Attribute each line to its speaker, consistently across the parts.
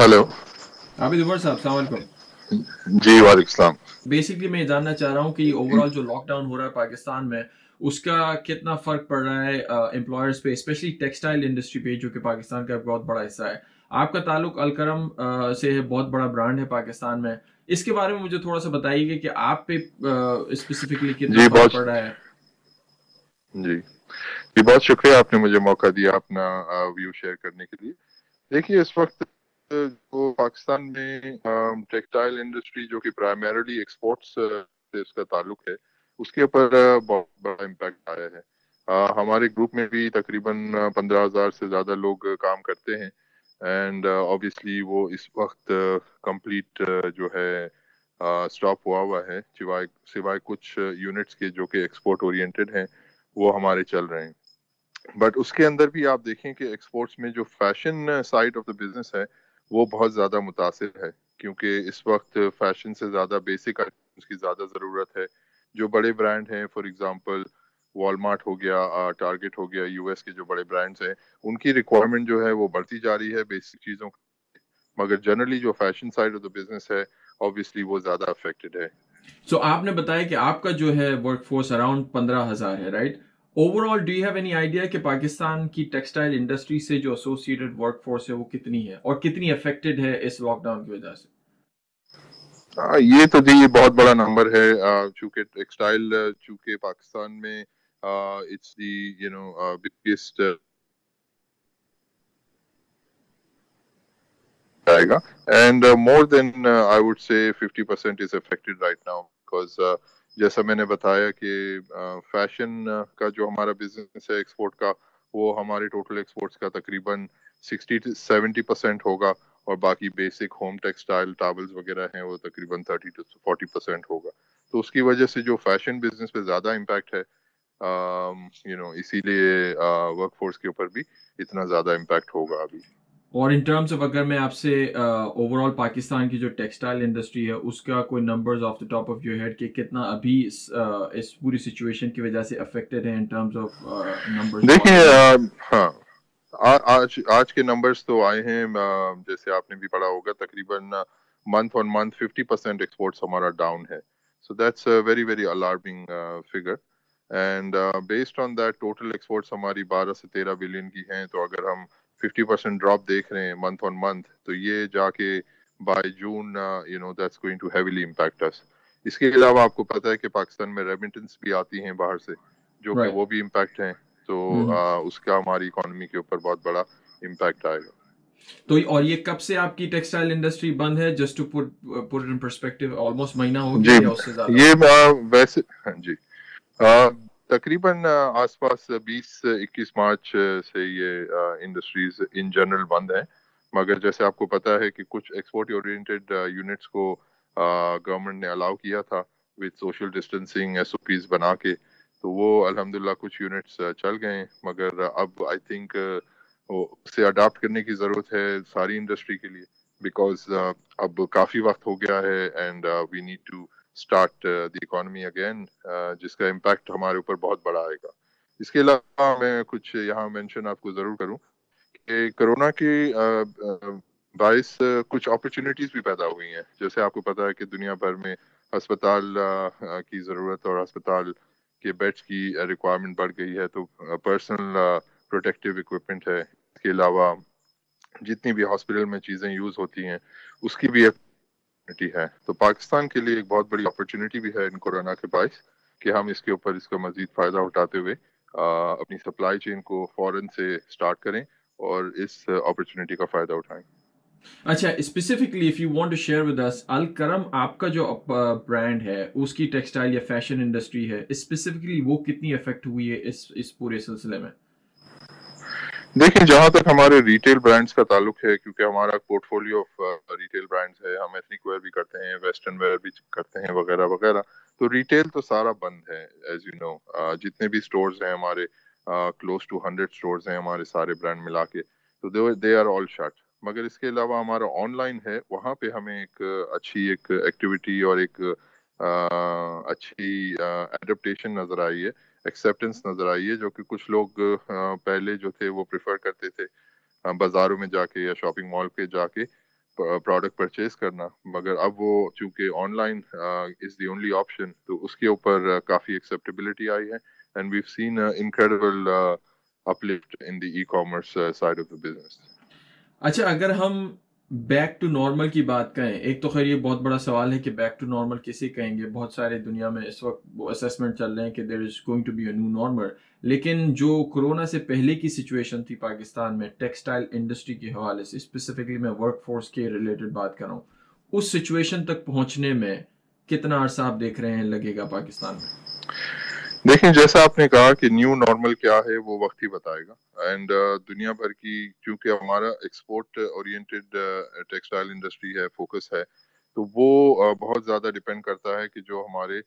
Speaker 1: Hello
Speaker 2: عابد عمر صاحب السلام علیکم۔
Speaker 1: جی وعلیکم السلام۔
Speaker 2: بیسکلی میں جاننا چاہ رہا ہوں کہ اوور آل جو لاک ڈاؤن ہو رہا ہے پاکستان میں اس کا کتنا فرق پڑ رہا ہے امپلائرز پہ اسپیشلی ٹیکسٹائل انڈسٹری پہ جو کہ پاکستان کا بہت بڑا حصہ ہے۔ آپ کا تعلق الکرم سے ہے بہت بڑا برانڈ ہے پاکستان میں۔ اس کے بارے میں مجھے تھوڑا سا بتائیے گا کہ آپ پہ اسپیسیفکلی کتنا جی، فرق پڑ رہا ہے۔
Speaker 1: جی۔ جی بہت شکریہ آپ نے مجھے موقع دیا اپنا ویو شیئر کرنے کے لیے۔ دیکھیے اس وقت جو پاکستان میں ٹیکسٹائل انڈسٹری جو کہ پرائمریلی ایکسپورٹس سے اس کا تعلق ہے، اس کے اوپر بہت بڑا امپیکٹ آیا ہے۔ ہمارے گروپ میں بھی تقریباً پندرہ ہزار سے زیادہ لوگ کام کرتے ہیں۔ اینڈ آبویسلی وہ اس وقت کمپلیٹ جو ہے اسٹاپ ہوا ہوا ہے۔ سوائے سوائے کچھ یونٹس کے جو کہ ایکسپورٹ اورینٹیڈ ہیں، وہ ہمارے چل رہے ہیں۔ بٹ اس کے اندر بھی آپ دیکھیں کہ ایکسپورٹس میں جو fashion side of the business ہے وہ بہت زیادہ متاثر ہے، کیونکہ اس وقت فیشن سے زیادہ بیسک آئٹمس کی زیادہ ضرورت ہے۔ جو بڑے برانڈ ہیں فار ایگزامپل والمارٹ ہو گیا ٹارگیٹ ہو گیا یو ایس کے جو بڑے برانڈس ہیں، ان کی ریکوائرمنٹ جو ہے وہ بڑھتی جا رہی ہے بیسک چیزوں مگر جنرلی جو fashion side of the business ہے آبویسلی وہ زیادہ افیکٹڈ ہے۔
Speaker 2: سو آپ نے بتایا کہ آپ کا جو ہے ورک فورس اراؤنڈ پندرہ ہزار ہے right right? Overall do you have any idea کہ پاکستان کی ٹیکسٹائل انڈسٹری سے جو ایسوسیٹڈ ورک فورس ہے وہ کتنی ہے اور کتنی افیکٹڈ ہے اس لاک ڈاؤن کی وجہ سے؟
Speaker 1: ہاں، یہ تو جی یہ بہت بڑا نمبر ہے۔ چونکہ ٹیکسٹائل، چونکہ پاکستان میں it's the you know biggest جائے گا۔ And more than I would سے 50% is affected right now because جیسا میں نے بتایا کہ فیشن کا جو ہمارا بزنس ہے ایکسپورٹ کا، وہ ہماری ٹوٹل ایکسپورٹس کا تقریباً سکسٹی سیونٹی پرسینٹ ہوگا اور باقی بیسک ہوم ٹیکسٹائل ٹاولز وغیرہ ہیں، وہ تقریباً تھرٹی ٹو فورٹی پرسینٹ ہوگا۔ تو اس کی وجہ سے جو فیشن بزنس پہ زیادہ امپیکٹ ہے یو نو اسی لیے ورک فورس کے اوپر بھی اتنا زیادہ امپیکٹ ہوگا ابھی۔
Speaker 2: اور ان ٹرمز آف اگر میں آپ سے اوور آل پاکستان کی جو ٹیکسٹائل انڈسٹری ہے اس کا کوئی numbers off the top of your head کہ کتنا ابھی اس پوری سچویشن کی وجہ سے افیکٹڈ ہیں ان ٹرمز آف نمبرز دیکھیں
Speaker 1: ہاں آج کے نمبرز تو آئے ہیں جیسے آپ نے بھی پڑھا ہوگا تقریباً month on month fifty percent exports ہمارا ڈاؤن ہے۔ So that's very very alarming figure and based on that total exports ہماری بارہ سے تیرہ بلین کی ہیں تو اگر ہم ففٹی پرسینٹ ڈراپ دیکھ رہے ہیں منتھ آن منتھ تو یہ جا کے by June you know that's going to heavily impact اس اس کے علاوہ آپ کو پتا ہے کہ پاکستان میں ریمیٹنس بھی آتی ہیں باہر سے جو کہ وہ بھی امپیکٹ ہیں۔ تو hmm. اس کا ہماری اکانومی کے اوپر بہت بڑا امپیکٹ آئے گا۔
Speaker 2: تو اور یہ کب سے آپ کی ٹیکسٹائل انڈسٹری بند ہے؟ Just to put put in perspective almost مہینہ ہو جی، گیا اس سے زیادہ؟ یہ
Speaker 1: ویسے ہاں جی تقریباً آس پاس بیس اکیس مارچ سے یہ انڈسٹریز ان جنرل بند ہیں۔ مگر جیسے آپ کو پتا ہے کہ کچھ ایکسپورٹ اورینٹیڈ یونٹس کو گورنمنٹ نے الاؤ کیا تھا with social distancing S O Ps بنا کے۔ تو وہ الحمد للہ کچھ یونٹس چل گئے مگر اب آئی تھنک اسے اڈاپٹ کرنے کی ضرورت ہے ساری انڈسٹری کے لیے۔ بیکاز اب کافی وقت ہو گیا ہے and we need to start the economy again جس کا امپیکٹ ہمارے اوپر بہت بڑا آئے گا۔ اس کے علاوہ میں کچھ یہاں مینشن آپ کو ضرور کروں کہ کرونا کی uh, uh, باعث کچھ اپرچونیٹیز بھی پیدا ہوئی ہیں۔ جیسے آپ کو پتا ہے کہ دنیا بھر میں ہسپتال uh, کی ضرورت اور ہسپتال کے بیڈس کی ریکوائرمنٹ بڑھ گئی ہے تو پرسنل پروٹیکٹیو اکوپمنٹ ہے۔ اس کے علاوہ جتنی بھی ہاسپٹل میں چیزیں یوز ہوتی ہیں، اس کی بھی اپرچونیٹی ہے تو پاکستان کے لیے ایک بہت بڑی اپرچونیٹی بھی ہے ان کورونا کے باعث کہ ہم اس کے اوپر اس کا مزید فائدہ اٹھاتے ہوئے اپنی سپلائی چین کو فوراً سے سٹارٹ کریں اور اس اپرچونیٹی کا فائدہ اٹھائیں۔
Speaker 2: اچھا specifically if you want to share with us Alkaram آپ کا جو برانڈ ہے، اس کی ٹیکسٹائل یا فیشن انڈسٹری ہے اسپیسیفکلی وہ کتنی افیکٹ ہوئی ہے اس اس پورے سلسلے میں؟
Speaker 1: دیکھیں، جہاں تک ہمارے ریٹیل برانڈز کا تعلق ہے، کیونکہ ہمارا portfolio of retail brands ہے، ہم ایتھنک ویئر بھی کرتے ہیں ویسٹرن ویئر بھی کرتے ہیں، وغیرہ وغیرہ۔ تو ریٹیل تو سارا بند ہے ایز یو نو جتنے بھی سٹورز ہیں ہمارے کلوز ٹو ہنڈریڈ سٹورز ہیں ہمارے سارے برانڈ ملا کے۔ تو دے آر آل شٹ مگر اس کے علاوہ ہمارا آن لائن ہے، وہاں پہ ہمیں ایک اچھی، ایک ایکٹیویٹی اور ایک اچھی ایڈپٹیشن نظر آئی ہے۔ ایکسیپٹنس نظر آئی ہے، جو کہ کچھ لوگ پہلے جو تھے وہ پریفر کرتے تھے بازاروں میں جا کے یا شاپنگ مال پہ جا کے پروڈکٹ پرچیز کرنا۔ مگر اب وہ چونکہ online is the only option تو اس کے اوپر کافی ایکسیپٹیبلٹی آئی ہے۔ And we've seen incredible uplift in the e-commerce side of the business
Speaker 2: اچھا اگر ہم بیک ٹو نارمل کی بات کہیں، ایک تو خیر یہ بہت بڑا سوال ہے کہ بیک ٹو نارمل کسی کہیں گے؟ بہت سارے دنیا میں اس وقت وہ اسیسمنٹ چل رہے ہیں کہ there is going to be a new normal لیکن جو کرونا سے پہلے کی سچویشن تھی پاکستان میں ٹیکسٹائل انڈسٹری کے حوالے سے اسپیسیفکلی میں ورک فورس کے ریلیٹڈ بات کر رہا ہوں، اس سچویشن تک پہنچنے میں کتنا عرصہ آپ دیکھ رہے ہیں لگے گا پاکستان میں؟
Speaker 1: دیکھیں، جیسا آپ نے کہا کہ نیو نارمل کیا ہے، وہ وقت ہی بتائے گا۔ اینڈ uh, دنیا بھر کی، کیونکہ ہمارا ایکسپورٹ اورینٹیڈ ٹیکسٹائل انڈسٹری ہے فوکس ہے، تو وہ uh, بہت زیادہ ڈپینڈ کرتا ہے کہ جو ہمارے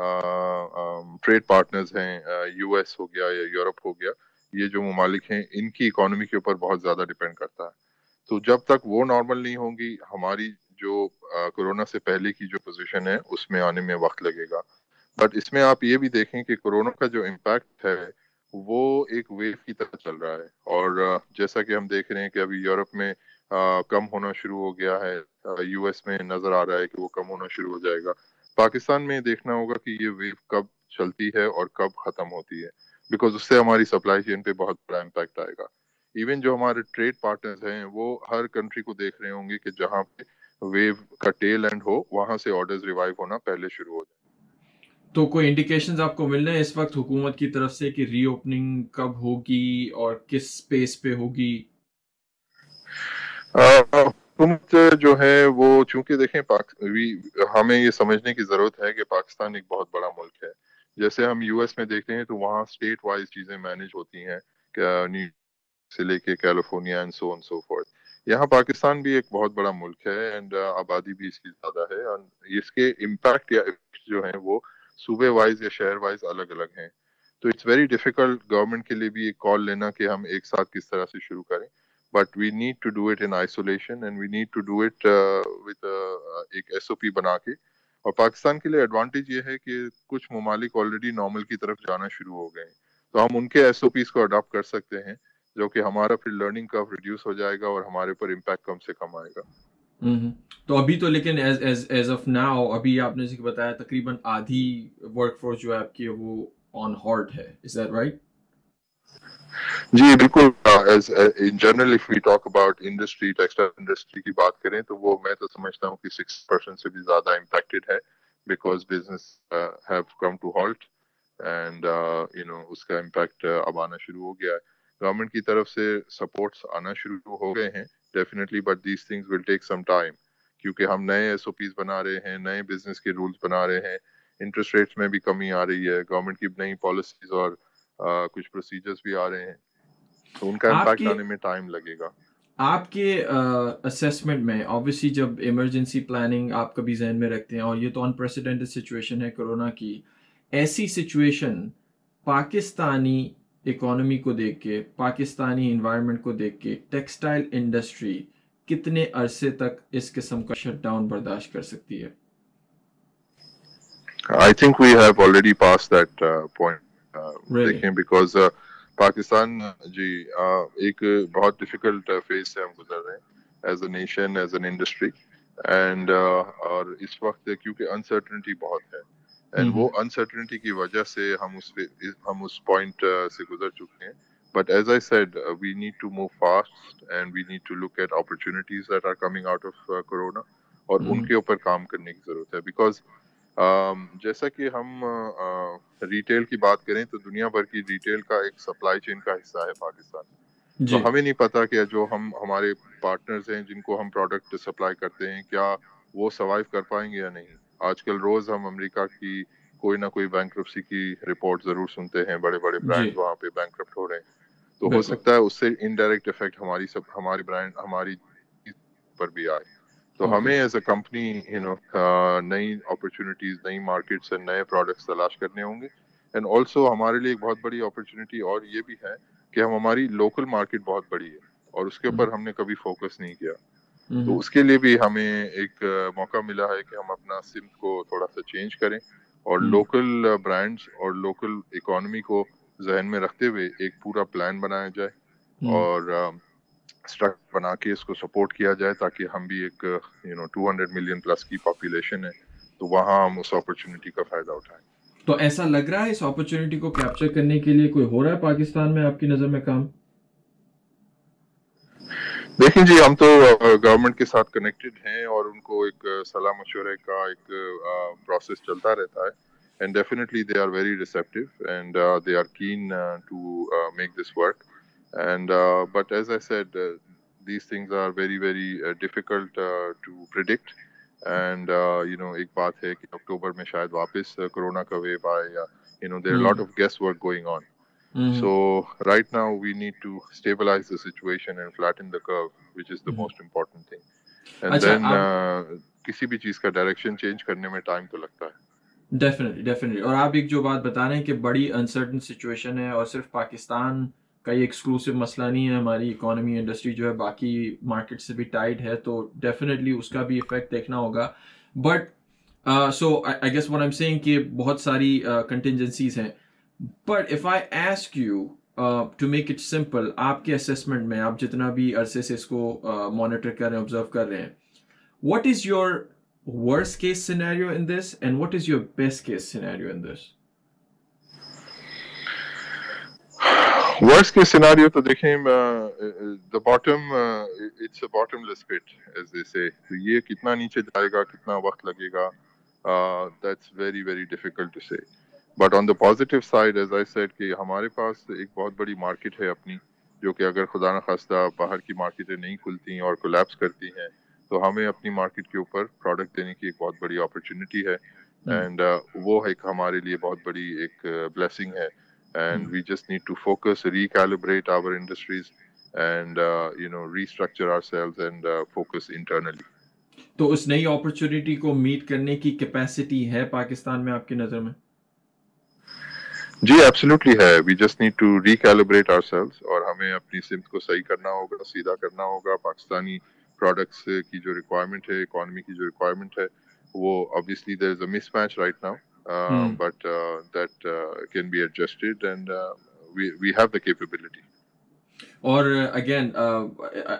Speaker 1: uh, um, ٹریڈ پارٹنرز ہیں یو ایس ہو گیا یا یورپ ہو گیا، یہ جو ممالک ہیں، ان کی اکانومی کے اوپر بہت زیادہ ڈپینڈ کرتا ہے۔ تو جب تک وہ نارمل نہیں ہوں گی، ہماری جو کورونا سے پہلے کی جو پوزیشن ہے، اس میں آنے میں وقت لگے گا۔ بٹ اس میں آپ یہ بھی دیکھیں کہ کورونا کا جو امپیکٹ ہے، وہ ایک ویو کی طرح چل رہا ہے۔ اور جیسا کہ ہم دیکھ رہے ہیں کہ ابھی یورپ میں کم ہونا شروع ہو گیا ہے۔ یو ایس میں نظر آ رہا ہے کہ وہ کم ہونا شروع ہو جائے گا۔ پاکستان میں دیکھنا ہوگا کہ یہ ویو کب چلتی ہے اور کب ختم ہوتی ہے۔ بیکاز اس سے ہماری سپلائی چین پہ بہت بڑا امپیکٹ آئے گا۔ ایون جو ہمارے ٹریڈ پارٹنرز ہیں، وہ ہر کنٹری کو دیکھ رہے ہوں گے کہ جہاں پہ ویو کا ٹیل اینڈ ہو، وہاں سے آرڈرز ریوائیو ہونا پہلے شروع ہو جائے۔
Speaker 2: تو کوئی انڈیکیشنز آپ کو مل رہے ہیں اس وقت حکومت کی طرف سے کہ ری اوپننگ کب ہوگی اور کس سپیس پہ ہوگی؟
Speaker 1: حکومت جو ہے وہ چونکہ دیکھیں ہمیں یہ سمجھنے کی ضرورت ہے کہ پاکستان ایک بہت بڑا ملک ہے۔ جیسے ہم یو ایس میں دیکھتے ہیں تو وہاں اسٹیٹ وائز چیزیں مینج ہوتی ہیں سے لے کے California and so and so forth یہاں پاکستان بھی ایک بہت بڑا ملک ہے اینڈ آبادی بھی اس کی زیادہ ہے۔ اس کے امپیکٹ یا جو ہیں وہ صوبے وائز یا شہر وائز الگ الگ ہیں۔ تو اٹس ویری ڈیفیکلٹ گورنمنٹ کے لیے بھی ایک کال لینا کہ ہم ایک ساتھ کس طرح سے شروع کریں۔ But we need to do it in isolation and we need to do it with ایک ایس او پی بنا کے۔ اور پاکستان کے لیے ایڈوانٹیج یہ ہے کہ کچھ ممالک آلریڈی نارمل کی طرف جانا شروع ہو گئے ہیں۔ تو ہم ان کے ایس او پیز کو اڈاپٹ کر سکتے ہیں جو کہ ہمارا پھر لرننگ کا ریڈیوس ہو جائے گا اور ہمارے اوپر امپیکٹ کم سے کم آئے گا۔
Speaker 2: تو ابھی تو لیکن ایز آف ناؤ ابھی آپ نے بتایا تقریباً آدھی ورک فورس جو ہے آپ کی وہ آن ہارٹ ہے۔ از دیٹ رائٹ
Speaker 1: جی بالکل۔ In general if we talk about industry textile industry کی بات کریں تو وہ میں تو سمجھتا ہوں کہ سکس پرسینٹ سے بھی زیادہ امپیکٹڈ ہے because business have come to halt and you know اس کا امپیکٹ اب آنا شروع ہو گیا ہے۔ گورنمنٹ کی طرف سے سپورٹس آنا شروع ہو گئے ہیں۔ Definitely but these things will take some time کیونکہ ہم نئے ایس او پیز بنا رہے ہیں نئے بزنس کے رولز بنا رہے ہیں انٹرسٹ ریٹس میں بھی کمی آ رہی ہے گورنمنٹ کی نئی پالیسیز اور کچھ پروسیجرز بھی آ رہے ہیں تو ان کا امپیکٹ آنے میں ٹائم لگے گا
Speaker 2: آپ کے اسیسمنٹ میں آبویسلی جب ایمرجنسی پلاننگ آپ کبھی ذہن میں رکھتے ہیں اور یہ تو انپریسیڈنٹڈ سچویشن ہے کرونا کی ایسی سچویشن پاکستانی اکانومی کو دیکھ کے پاکستانی انوائرمنٹ کو دیکھ کے ٹیکسٹائل انڈسٹری کتنے عرصے تک اس قسم کا شٹ ڈاؤن برداشت کر سکتی ہے؟
Speaker 1: I think we have already pass that point دیکھیں بیکاز پاکستان جی ایک بہت ڈیفیکلٹ فیز سے ہم گزر رہے ہیں as a nation as an industry and اور اس وقت کیونکہ انسرٹنٹی بہت ہے۔ اینڈ وہ انسرٹنٹی کی وجہ سے ہم اس ہم اس پوائنٹ سے گزر چکے ہیں but as I said we need to move fast and we need to look at opportunities that are coming out of corona اور ان کے اوپر کام کرنے کی ضرورت ہے بیکاز جیسا کہ ہم ریٹیل کی بات کریں تو دنیا بھر کی ریٹیل کا ایک سپلائی چین کا حصہ ہے پاکستان
Speaker 2: تو
Speaker 1: ہمیں نہیں پتا کہ جو ہم ہمارے پارٹنرز ہیں جن کو ہم پروڈکٹ سپلائی کرتے ہیں کیا وہ سروائیو کر پائیں گے یا نہیں آج کل روز ہم امریکہ کی کوئی نہ کوئی بینکرپسی کی رپورٹ ضرور سنتے ہیں بڑے بڑے برانڈ وہاں پہ بینکرپٹ ہو رہے ہیں۔ تو ہو سکتا ہے اس سے انڈائریکٹ افیکٹ ہماری سب ہماری برانڈ ہماری پر بھی آئے۔ تو ہمیں as a company you know نئی اپرچونیٹیز نئی مارکیٹس نئے پروڈکٹس تلاش کرنے ہوں گے۔ اینڈ آلسو ہمارے لیے ایک بہت بڑی اپرچونیٹی اور یہ بھی ہے کہ ہم ہماری لوکل مارکیٹ بہت بڑی ہے اور اس کے اوپر ہم نے کبھی فوکس نہیں کیا۔
Speaker 2: تو
Speaker 1: اس کے لیے بھی ہمیں ایک موقع ملا ہے کہ ہم اپنا سمت کو تھوڑا سا چینج کریں اور لوکل برانڈز اور لوکل اکانومی کو ذہن میں رکھتے ہوئے ایک پورا پلان بنایا جائے
Speaker 2: اور
Speaker 1: بنا کے اس کو سپورٹ کیا جائے تاکہ ہم بھی ایک you know two hundred million plus کی پاپولیشن ہے تو وہاں ہم اس اپرچونیٹی کا فائدہ اٹھائیں۔
Speaker 2: تو ایسا لگ رہا ہے اس اپرچونیٹی کو کیپچر کرنے کے لیے کوئی ہو رہا ہے پاکستان میں آپ کی نظر میں کام؟
Speaker 1: دیکھیں جی ہم تو گورنمنٹ کے ساتھ کنیکٹڈ ہیں اور ان کو ایک صلاح مشورے کا ایک پروسیس چلتا رہتا ہے and definitely they are very receptive and they are keen to make this work and but as I said these things are very very difficult to predict and you know ایک بات ہے کہ اکتوبر میں شاید واپس کرونا کا view آئے یا you know there lot of guess work going on
Speaker 2: Mm-hmm.
Speaker 1: So right now we need to stabilize the situation and flatten the curve, which is the mm-hmm. most important thing. And Achha, then uh, کسی بھی چیز کا direction change کرنے میں time تو لگتا ہے
Speaker 2: definitely definitely اور آپ ایک جو بات بتا رہے ہیں کہ بڑی انسرٹن سچویشن ہے اور صرف پاکستان کا یہ ایکسکلوسو مسئلہ نہیں ہے ہماری اکانومی انڈسٹری جو ہے باقی مارکیٹ سے بھی ٹائٹ ہے تو ڈیفینیٹلی اس کا بھی افیکٹ دیکھنا ہوگا but so I guess one am saying کہ بہت ساری کنٹینجنسیز ہیں but if I ask you to make it simple آپ کے اسسمنٹ میں آپ جتنا بھی عرصے سے اس کو مانیٹر کر رہے ہیں آبزرو کر رہے ہیں what is your worse case scenario in this and what is your best case scenario in this
Speaker 1: worse case scenario تو دیکھیں the bottom it's a bottomless pit as they say یہ کتنا نیچے جائے گا کتنا وقت لگے گا that's very very difficult to say but on the positive side as I said کہ ہمارے پاس ایک بہت بڑی مارکیٹ ہے اپنی جو کہ اگر خدا نخواستہ باہر کی مارکیٹیں نہیں کھلتی ہیں اور کولیپس کرتی ہیں تو ہمیں اپنی مارکیٹ کے اوپر پروڈکٹ دینے کی ایک بہت بڑی اپرچونیٹی ہے۔
Speaker 2: اینڈ
Speaker 1: uh, وہ ایک ہمارے لیے بہت بڑی ایک uh, بلیسنگ ہے۔ And we just need to focus recalibrate our industries and you know restructure our sales and focus internally
Speaker 2: تو اس نئی اپرچونیٹی کو میٹ کرنے کی کیپیسٹی ہے پاکستان میں آپ کی نظر میں؟
Speaker 1: جی ایبسلوٹلی ہے۔ We just need to recalibrate our sales اور ہمیں اپنی سمت کو صحیح کرنا ہوگا سیدھا کرنا ہوگا۔ پاکستانی پروڈکٹس کی جو ریکوائرمنٹ ہے اکانومی کی جو ریکوائرمنٹ ہے وہ obviously there is a mismatch right now but that can be adjusted and we have the capability
Speaker 2: اور again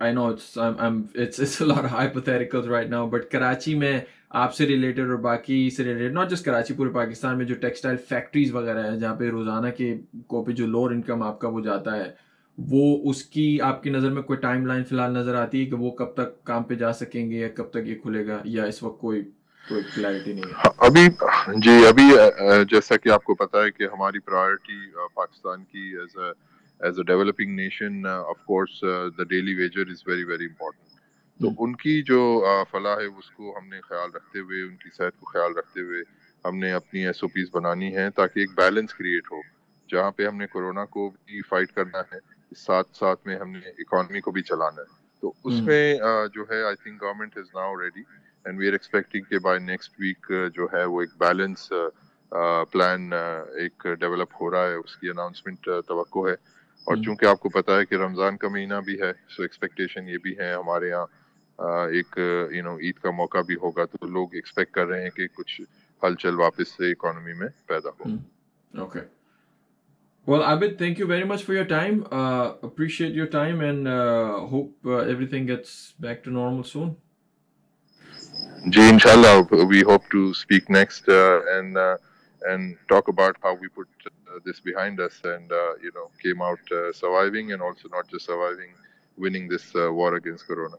Speaker 2: I know it's it's it's a lot hypotheticals right now but Karachi میں آپ سے related اور باقی سے related not just Karachi, پورے پاکستان میں جو ٹیکسٹائل فیکٹریز وغیرہ ہیں جہاں پہ روزانہ کے کو پہ جو لوور انکم آپ کا وہ جاتا ہے، وہ اس کی آپ کی نظر میں کوئی ٹائم لائن فی الحال نظر آتی ہے کہ وہ کب تک کام پہ جا سکیں گے یا کب تک یہ کھلے گا یا اس وقت کوئی کوئی کلیئرٹی نہیں ہے؟
Speaker 1: ابھی جی ابھی جیسا کہ آپ کو پتا ہے کہ ہماری پرائرٹی پاکستان کی as a as a developing nation of course the daily wager is very very important
Speaker 2: تو
Speaker 1: ان کی جو فلاح ہے اس کو ہم نے خیال رکھتے ہوئے ان کی صحت کو خیال رکھتے ہوئے ہم نے اپنی ایس او پیز بنانی ہے تاکہ ایک بیلنس کریٹ ہو۔ جہاں پہ ہم نے کورونا کو بھی فائٹ کرنا ہے ساتھ ساتھ میں ہم نے اکانومی کو بھی چلانا ہے۔ تو اس میں جو ہے I think government is now ready and we are expecting کہ بائی نیکسٹ ویک جو ہے وہ ایک بیلنس پلان ایک ڈیولپ ہو رہا ہے اس کی اناؤنسمنٹ توقع ہے۔ اور چونکہ آپ کو پتا ہے کہ رمضان کا مہینہ بھی ہے سو ایکسپیکٹیشن یہ بھی ہے ہمارے یہاں ایک یو نو عید کا موقع بھی ہوگا تو لوگ ایکسپیکٹ کر رہے ہیں کہ کچھ ہلچل واپس سے اکانومی میں پیدا ہو۔
Speaker 2: Okay well Abid thank you very much for your time appreciate your time and hope everything gets back to normal soon
Speaker 1: جی ان شاء اللہ we hope to speak next and and talk about how we put this behind us and you know came out surviving and also not just surviving winning this war against corona